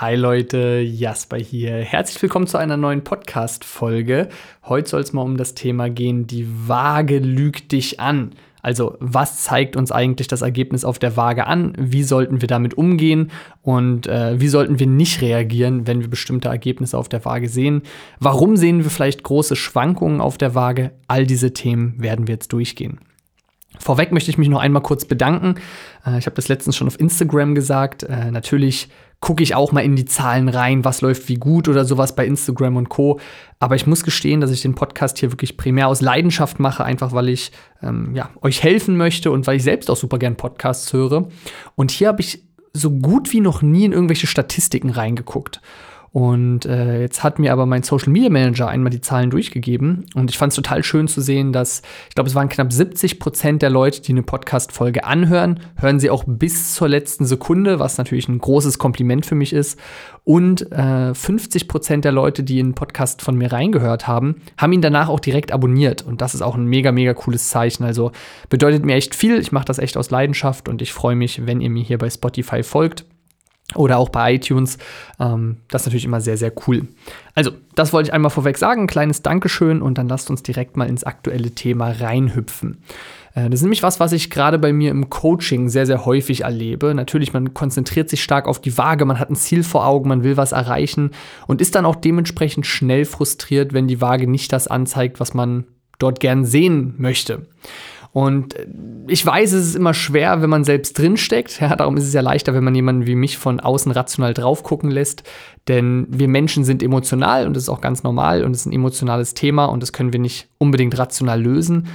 Hi Leute, Jasper hier. Herzlich willkommen zu einer neuen Podcast-Folge. Heute soll es mal um das Thema gehen, die Waage lügt dich an. Also was zeigt uns eigentlich das Ergebnis auf der Waage an? Wie sollten wir damit umgehen? Und äh, wie sollten wir nicht reagieren, wenn wir bestimmte Ergebnisse auf der Waage sehen? Warum sehen wir vielleicht große Schwankungen auf der Waage? All diese Themen werden wir jetzt durchgehen. Vorweg möchte ich mich noch einmal kurz bedanken. Äh, ich habe das letztens schon auf Instagram gesagt. Äh, natürlich gucke ich auch mal in die Zahlen rein, was läuft wie gut oder sowas bei Instagram und Co. Aber ich muss gestehen, dass ich den Podcast hier wirklich primär aus Leidenschaft mache, einfach weil ich ähm, ja, euch helfen möchte und weil ich selbst auch super gern Podcasts höre. Und hier habe ich so gut wie noch nie in irgendwelche Statistiken reingeguckt. Und äh, jetzt hat mir aber mein Social Media Manager einmal die Zahlen durchgegeben und ich fand es total schön zu sehen, dass ich glaube, es waren knapp 70 Prozent der Leute, die eine Podcast-Folge anhören, hören sie auch bis zur letzten Sekunde, was natürlich ein großes Kompliment für mich ist. Und äh, 50 Prozent der Leute, die in einen Podcast von mir reingehört haben, haben ihn danach auch direkt abonniert. Und das ist auch ein mega, mega cooles Zeichen. Also bedeutet mir echt viel. Ich mache das echt aus Leidenschaft und ich freue mich, wenn ihr mir hier bei Spotify folgt oder auch bei iTunes. Ähm, das ist natürlich immer sehr, sehr cool. Also, das wollte ich einmal vorweg sagen. Ein kleines Dankeschön und dann lasst uns direkt mal ins aktuelle Thema reinhüpfen. Äh, das ist nämlich was, was ich gerade bei mir im Coaching sehr, sehr häufig erlebe. Natürlich, man konzentriert sich stark auf die Waage, man hat ein Ziel vor Augen, man will was erreichen und ist dann auch dementsprechend schnell frustriert, wenn die Waage nicht das anzeigt, was man dort gern sehen möchte. Und ich weiß, es ist immer schwer, wenn man selbst drinsteckt. Ja, darum ist es ja leichter, wenn man jemanden wie mich von außen rational drauf gucken lässt. Denn wir Menschen sind emotional und das ist auch ganz normal und es ist ein emotionales Thema und das können wir nicht unbedingt rational lösen.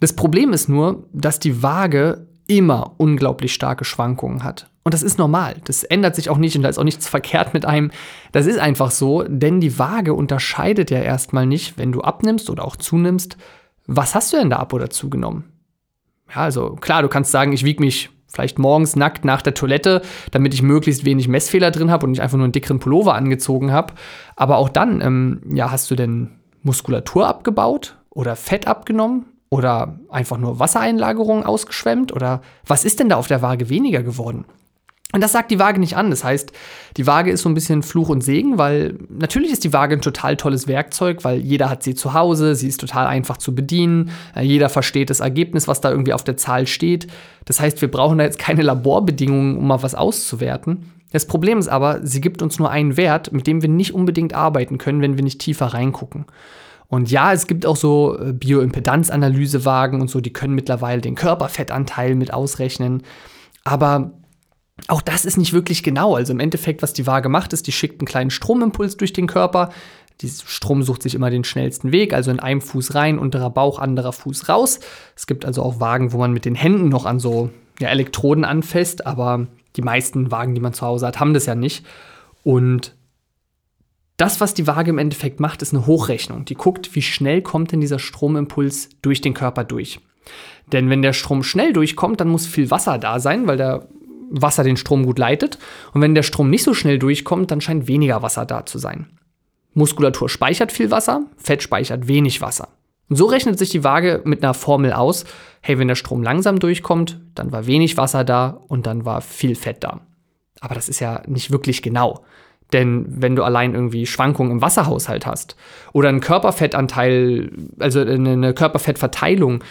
Das Problem ist nur, dass die Waage immer unglaublich starke Schwankungen hat. Und das ist normal. Das ändert sich auch nicht und da ist auch nichts verkehrt mit einem. Das ist einfach so, denn die Waage unterscheidet ja erstmal nicht, wenn du abnimmst oder auch zunimmst, was hast du denn da ab oder zugenommen? Ja, also klar, du kannst sagen, ich wiege mich vielleicht morgens nackt nach der Toilette, damit ich möglichst wenig Messfehler drin habe und nicht einfach nur einen dickeren Pullover angezogen habe. Aber auch dann, ähm, ja, hast du denn Muskulatur abgebaut oder Fett abgenommen oder einfach nur Wassereinlagerungen ausgeschwemmt oder was ist denn da auf der Waage weniger geworden? Und das sagt die Waage nicht an. Das heißt, die Waage ist so ein bisschen Fluch und Segen, weil natürlich ist die Waage ein total tolles Werkzeug, weil jeder hat sie zu Hause, sie ist total einfach zu bedienen, äh, jeder versteht das Ergebnis, was da irgendwie auf der Zahl steht. Das heißt, wir brauchen da jetzt keine Laborbedingungen, um mal was auszuwerten. Das Problem ist aber, sie gibt uns nur einen Wert, mit dem wir nicht unbedingt arbeiten können, wenn wir nicht tiefer reingucken. Und ja, es gibt auch so äh, Bioimpedanzanalysewagen und so, die können mittlerweile den Körperfettanteil mit ausrechnen. Aber auch das ist nicht wirklich genau. Also im Endeffekt, was die Waage macht, ist, die schickt einen kleinen Stromimpuls durch den Körper. Dieser Strom sucht sich immer den schnellsten Weg, also in einem Fuß rein, unterer Bauch, anderer Fuß raus. Es gibt also auch Wagen, wo man mit den Händen noch an so ja, Elektroden anfasst, aber die meisten Wagen, die man zu Hause hat, haben das ja nicht. Und das, was die Waage im Endeffekt macht, ist eine Hochrechnung. Die guckt, wie schnell kommt denn dieser Stromimpuls durch den Körper durch. Denn wenn der Strom schnell durchkommt, dann muss viel Wasser da sein, weil der Wasser den Strom gut leitet. Und wenn der Strom nicht so schnell durchkommt, dann scheint weniger Wasser da zu sein. Muskulatur speichert viel Wasser, Fett speichert wenig Wasser. Und so rechnet sich die Waage mit einer Formel aus, hey, wenn der Strom langsam durchkommt, dann war wenig Wasser da und dann war viel Fett da. Aber das ist ja nicht wirklich genau. Denn wenn du allein irgendwie Schwankungen im Wasserhaushalt hast oder einen Körperfettanteil, also eine Körperfettverteilung,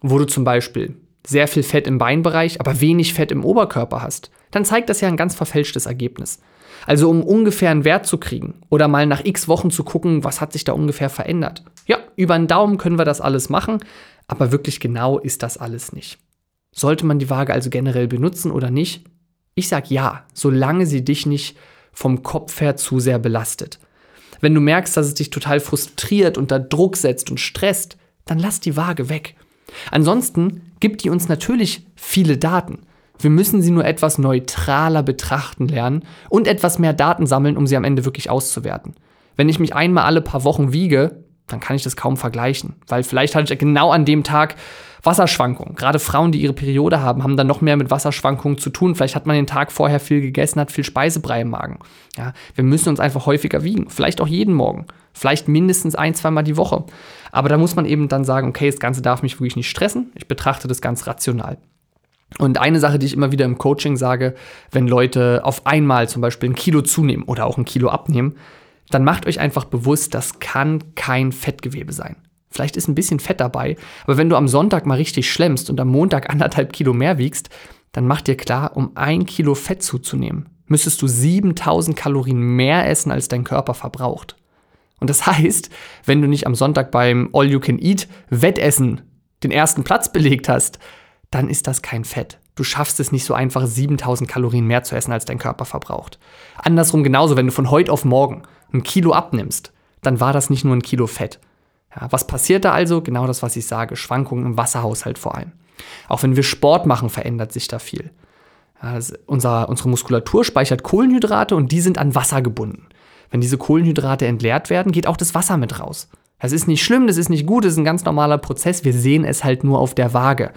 wo du zum Beispiel sehr viel Fett im Beinbereich, aber wenig Fett im Oberkörper hast, dann zeigt das ja ein ganz verfälschtes Ergebnis. Also um ungefähr einen Wert zu kriegen oder mal nach x Wochen zu gucken, was hat sich da ungefähr verändert. Ja, über einen Daumen können wir das alles machen, aber wirklich genau ist das alles nicht. Sollte man die Waage also generell benutzen oder nicht? Ich sag ja, solange sie dich nicht vom Kopf her zu sehr belastet. Wenn du merkst, dass es dich total frustriert, unter Druck setzt und stresst, dann lass die Waage weg. Ansonsten gibt die uns natürlich viele Daten. Wir müssen sie nur etwas neutraler betrachten lernen und etwas mehr Daten sammeln, um sie am Ende wirklich auszuwerten. Wenn ich mich einmal alle paar Wochen wiege, dann kann ich das kaum vergleichen, weil vielleicht hatte ich genau an dem Tag Wasserschwankungen. Gerade Frauen, die ihre Periode haben, haben dann noch mehr mit Wasserschwankungen zu tun. Vielleicht hat man den Tag vorher viel gegessen, hat viel Speisebrei im Magen. Ja, wir müssen uns einfach häufiger wiegen, vielleicht auch jeden Morgen, vielleicht mindestens ein, zweimal die Woche. Aber da muss man eben dann sagen, okay, das Ganze darf mich wirklich nicht stressen. Ich betrachte das ganz rational. Und eine Sache, die ich immer wieder im Coaching sage, wenn Leute auf einmal zum Beispiel ein Kilo zunehmen oder auch ein Kilo abnehmen, dann macht euch einfach bewusst, das kann kein Fettgewebe sein. Vielleicht ist ein bisschen Fett dabei, aber wenn du am Sonntag mal richtig schlemmst und am Montag anderthalb Kilo mehr wiegst, dann mach dir klar, um ein Kilo Fett zuzunehmen, müsstest du 7000 Kalorien mehr essen, als dein Körper verbraucht. Und das heißt, wenn du nicht am Sonntag beim All-You-Can-Eat-Wettessen den ersten Platz belegt hast, dann ist das kein Fett. Du schaffst es nicht so einfach, 7000 Kalorien mehr zu essen, als dein Körper verbraucht. Andersrum genauso, wenn du von heute auf morgen ein Kilo abnimmst, dann war das nicht nur ein Kilo Fett. Ja, was passiert da also? Genau das, was ich sage. Schwankungen im Wasserhaushalt vor allem. Auch wenn wir Sport machen, verändert sich da viel. Ja, unser, unsere Muskulatur speichert Kohlenhydrate und die sind an Wasser gebunden. Wenn diese Kohlenhydrate entleert werden, geht auch das Wasser mit raus. Das ist nicht schlimm, das ist nicht gut, das ist ein ganz normaler Prozess. Wir sehen es halt nur auf der Waage.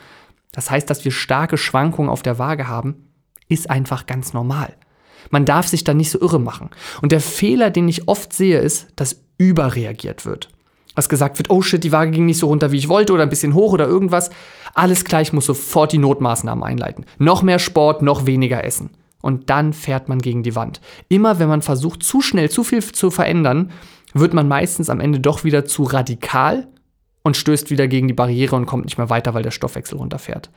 Das heißt, dass wir starke Schwankungen auf der Waage haben, ist einfach ganz normal. Man darf sich da nicht so irre machen. Und der Fehler, den ich oft sehe, ist, dass überreagiert wird. Was gesagt wird, oh shit, die Waage ging nicht so runter, wie ich wollte, oder ein bisschen hoch oder irgendwas. Alles gleich muss sofort die Notmaßnahmen einleiten. Noch mehr Sport, noch weniger Essen. Und dann fährt man gegen die Wand. Immer wenn man versucht, zu schnell, zu viel zu verändern, wird man meistens am Ende doch wieder zu radikal und stößt wieder gegen die Barriere und kommt nicht mehr weiter, weil der Stoffwechsel runterfährt.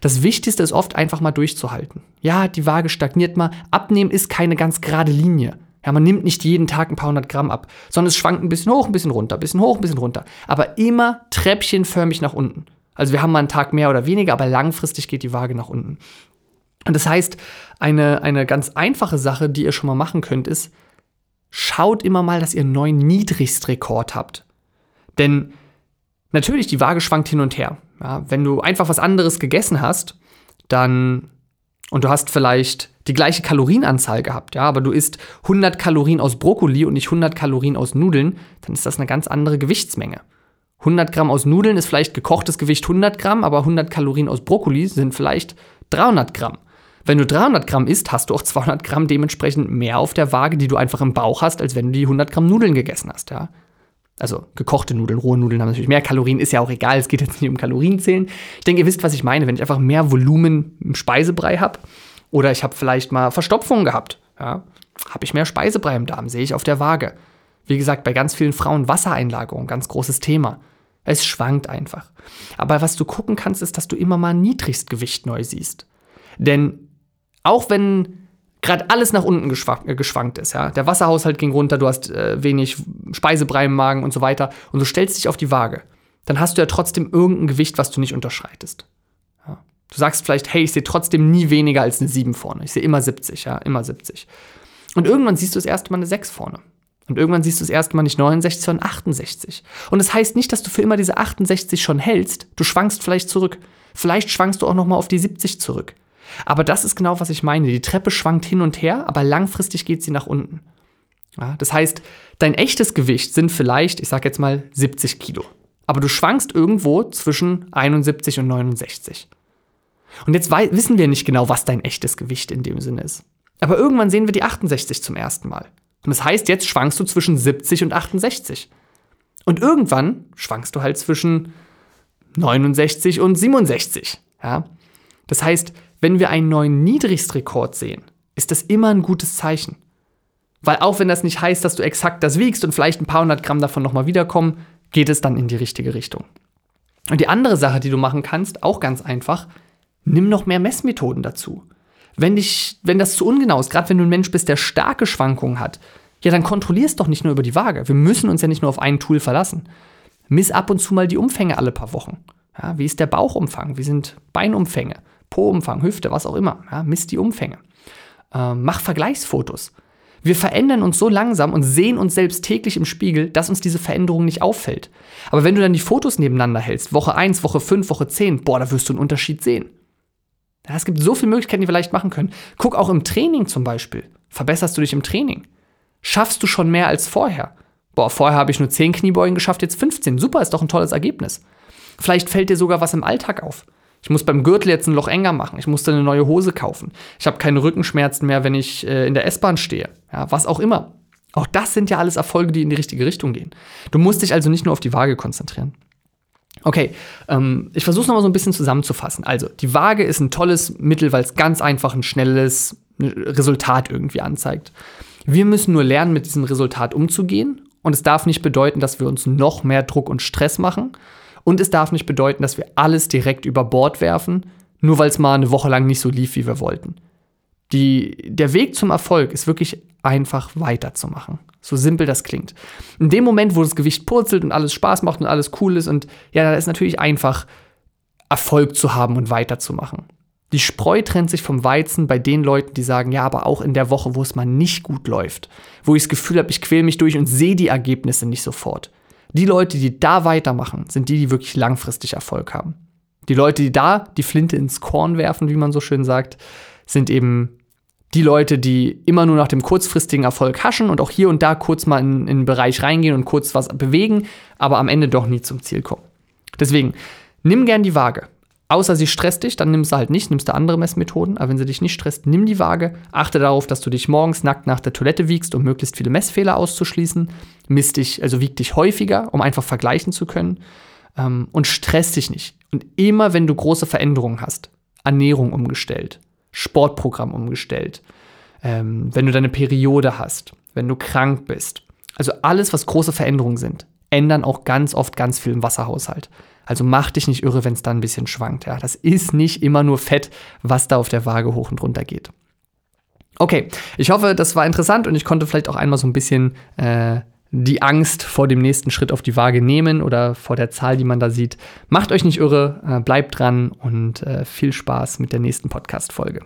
Das Wichtigste ist oft einfach mal durchzuhalten. Ja, die Waage stagniert mal. Abnehmen ist keine ganz gerade Linie. Ja, man nimmt nicht jeden Tag ein paar hundert Gramm ab, sondern es schwankt ein bisschen hoch, ein bisschen runter, ein bisschen hoch, ein bisschen runter. Aber immer treppchenförmig nach unten. Also wir haben mal einen Tag mehr oder weniger, aber langfristig geht die Waage nach unten. Und das heißt, eine, eine ganz einfache Sache, die ihr schon mal machen könnt, ist, schaut immer mal, dass ihr einen neuen Niedrigstrekord habt. Denn Natürlich, die Waage schwankt hin und her. Ja, wenn du einfach was anderes gegessen hast, dann und du hast vielleicht die gleiche Kalorienanzahl gehabt, ja, aber du isst 100 Kalorien aus Brokkoli und nicht 100 Kalorien aus Nudeln, dann ist das eine ganz andere Gewichtsmenge. 100 Gramm aus Nudeln ist vielleicht gekochtes Gewicht 100 Gramm, aber 100 Kalorien aus Brokkoli sind vielleicht 300 Gramm. Wenn du 300 Gramm isst, hast du auch 200 Gramm dementsprechend mehr auf der Waage, die du einfach im Bauch hast, als wenn du die 100 Gramm Nudeln gegessen hast, ja. Also gekochte Nudeln, rohe Nudeln haben natürlich mehr Kalorien, ist ja auch egal, es geht jetzt nicht um Kalorienzählen. Ich denke, ihr wisst, was ich meine, wenn ich einfach mehr Volumen im Speisebrei habe oder ich habe vielleicht mal Verstopfung gehabt, ja, habe ich mehr Speisebrei im Darm, sehe ich auf der Waage. Wie gesagt, bei ganz vielen Frauen Wassereinlagerung, ganz großes Thema. Es schwankt einfach. Aber was du gucken kannst, ist, dass du immer mal ein Niedrigstgewicht neu siehst. Denn auch wenn gerade alles nach unten geschwankt, äh, geschwankt ist. Ja? Der Wasserhaushalt ging runter, du hast äh, wenig Speisebrei im Magen und so weiter. Und du stellst dich auf die Waage. Dann hast du ja trotzdem irgendein Gewicht, was du nicht unterschreitest. Ja? Du sagst vielleicht, hey, ich sehe trotzdem nie weniger als eine 7 vorne. Ich sehe immer 70, ja, immer 70. Und irgendwann siehst du das erste Mal eine 6 vorne. Und irgendwann siehst du das erste Mal nicht 69, sondern 68. Und das heißt nicht, dass du für immer diese 68 schon hältst. Du schwankst vielleicht zurück. Vielleicht schwankst du auch noch mal auf die 70 zurück. Aber das ist genau, was ich meine. Die Treppe schwankt hin und her, aber langfristig geht sie nach unten. Ja, das heißt, dein echtes Gewicht sind vielleicht, ich sag jetzt mal 70 Kilo. Aber du schwankst irgendwo zwischen 71 und 69. Und jetzt wissen wir nicht genau, was dein echtes Gewicht in dem Sinne ist. Aber irgendwann sehen wir die 68 zum ersten Mal. Und das heißt, jetzt schwankst du zwischen 70 und 68. Und irgendwann schwankst du halt zwischen 69 und 67. Ja? Das heißt, wenn wir einen neuen Niedrigstrekord sehen, ist das immer ein gutes Zeichen. Weil auch wenn das nicht heißt, dass du exakt das wiegst und vielleicht ein paar hundert Gramm davon nochmal wiederkommen, geht es dann in die richtige Richtung. Und die andere Sache, die du machen kannst, auch ganz einfach, nimm noch mehr Messmethoden dazu. Wenn, dich, wenn das zu ungenau ist, gerade wenn du ein Mensch bist, der starke Schwankungen hat, ja, dann kontrollier es doch nicht nur über die Waage. Wir müssen uns ja nicht nur auf ein Tool verlassen. Miss ab und zu mal die Umfänge alle paar Wochen. Ja, wie ist der Bauchumfang? Wie sind Beinumfänge? Po-Umfang, Hüfte, was auch immer. Ja, misst die Umfänge. Ähm, mach Vergleichsfotos. Wir verändern uns so langsam und sehen uns selbst täglich im Spiegel, dass uns diese Veränderung nicht auffällt. Aber wenn du dann die Fotos nebeneinander hältst, Woche 1, Woche 5, Woche 10, boah, da wirst du einen Unterschied sehen. Ja, es gibt so viele Möglichkeiten, die wir leicht machen können. Guck auch im Training zum Beispiel. Verbesserst du dich im Training? Schaffst du schon mehr als vorher? Boah, vorher habe ich nur 10 Kniebeugen geschafft, jetzt 15. Super, ist doch ein tolles Ergebnis. Vielleicht fällt dir sogar was im Alltag auf. Ich muss beim Gürtel jetzt ein Loch enger machen. Ich musste eine neue Hose kaufen. Ich habe keine Rückenschmerzen mehr, wenn ich äh, in der S-Bahn stehe. Ja, was auch immer. Auch das sind ja alles Erfolge, die in die richtige Richtung gehen. Du musst dich also nicht nur auf die Waage konzentrieren. Okay, ähm, ich versuche es nochmal so ein bisschen zusammenzufassen. Also, die Waage ist ein tolles Mittel, weil es ganz einfach ein schnelles Resultat irgendwie anzeigt. Wir müssen nur lernen, mit diesem Resultat umzugehen. Und es darf nicht bedeuten, dass wir uns noch mehr Druck und Stress machen. Und es darf nicht bedeuten, dass wir alles direkt über Bord werfen, nur weil es mal eine Woche lang nicht so lief, wie wir wollten. Die, der Weg zum Erfolg ist wirklich einfach weiterzumachen. So simpel das klingt. In dem Moment, wo das Gewicht purzelt und alles Spaß macht und alles cool ist und ja, da ist natürlich einfach Erfolg zu haben und weiterzumachen. Die Spreu trennt sich vom Weizen bei den Leuten, die sagen, ja, aber auch in der Woche, wo es mal nicht gut läuft, wo ich das Gefühl habe, ich quäle mich durch und sehe die Ergebnisse nicht sofort. Die Leute, die da weitermachen, sind die, die wirklich langfristig Erfolg haben. Die Leute, die da die Flinte ins Korn werfen, wie man so schön sagt, sind eben die Leute, die immer nur nach dem kurzfristigen Erfolg haschen und auch hier und da kurz mal in, in einen Bereich reingehen und kurz was bewegen, aber am Ende doch nie zum Ziel kommen. Deswegen, nimm gern die Waage. Außer sie stresst dich, dann nimmst du halt nicht, nimmst du andere Messmethoden. Aber wenn sie dich nicht stresst, nimm die Waage. Achte darauf, dass du dich morgens nackt nach der Toilette wiegst, um möglichst viele Messfehler auszuschließen. Misst dich, also wieg dich häufiger, um einfach vergleichen zu können. Ähm, und stress dich nicht. Und immer wenn du große Veränderungen hast, Ernährung umgestellt, Sportprogramm umgestellt, ähm, wenn du deine Periode hast, wenn du krank bist. Also alles, was große Veränderungen sind, ändern auch ganz oft ganz viel im Wasserhaushalt. Also mach dich nicht irre, wenn es da ein bisschen schwankt. Ja, das ist nicht immer nur Fett, was da auf der Waage hoch und runter geht. Okay, ich hoffe, das war interessant und ich konnte vielleicht auch einmal so ein bisschen äh, die Angst vor dem nächsten Schritt auf die Waage nehmen oder vor der Zahl, die man da sieht. Macht euch nicht irre, äh, bleibt dran und äh, viel Spaß mit der nächsten Podcast-Folge.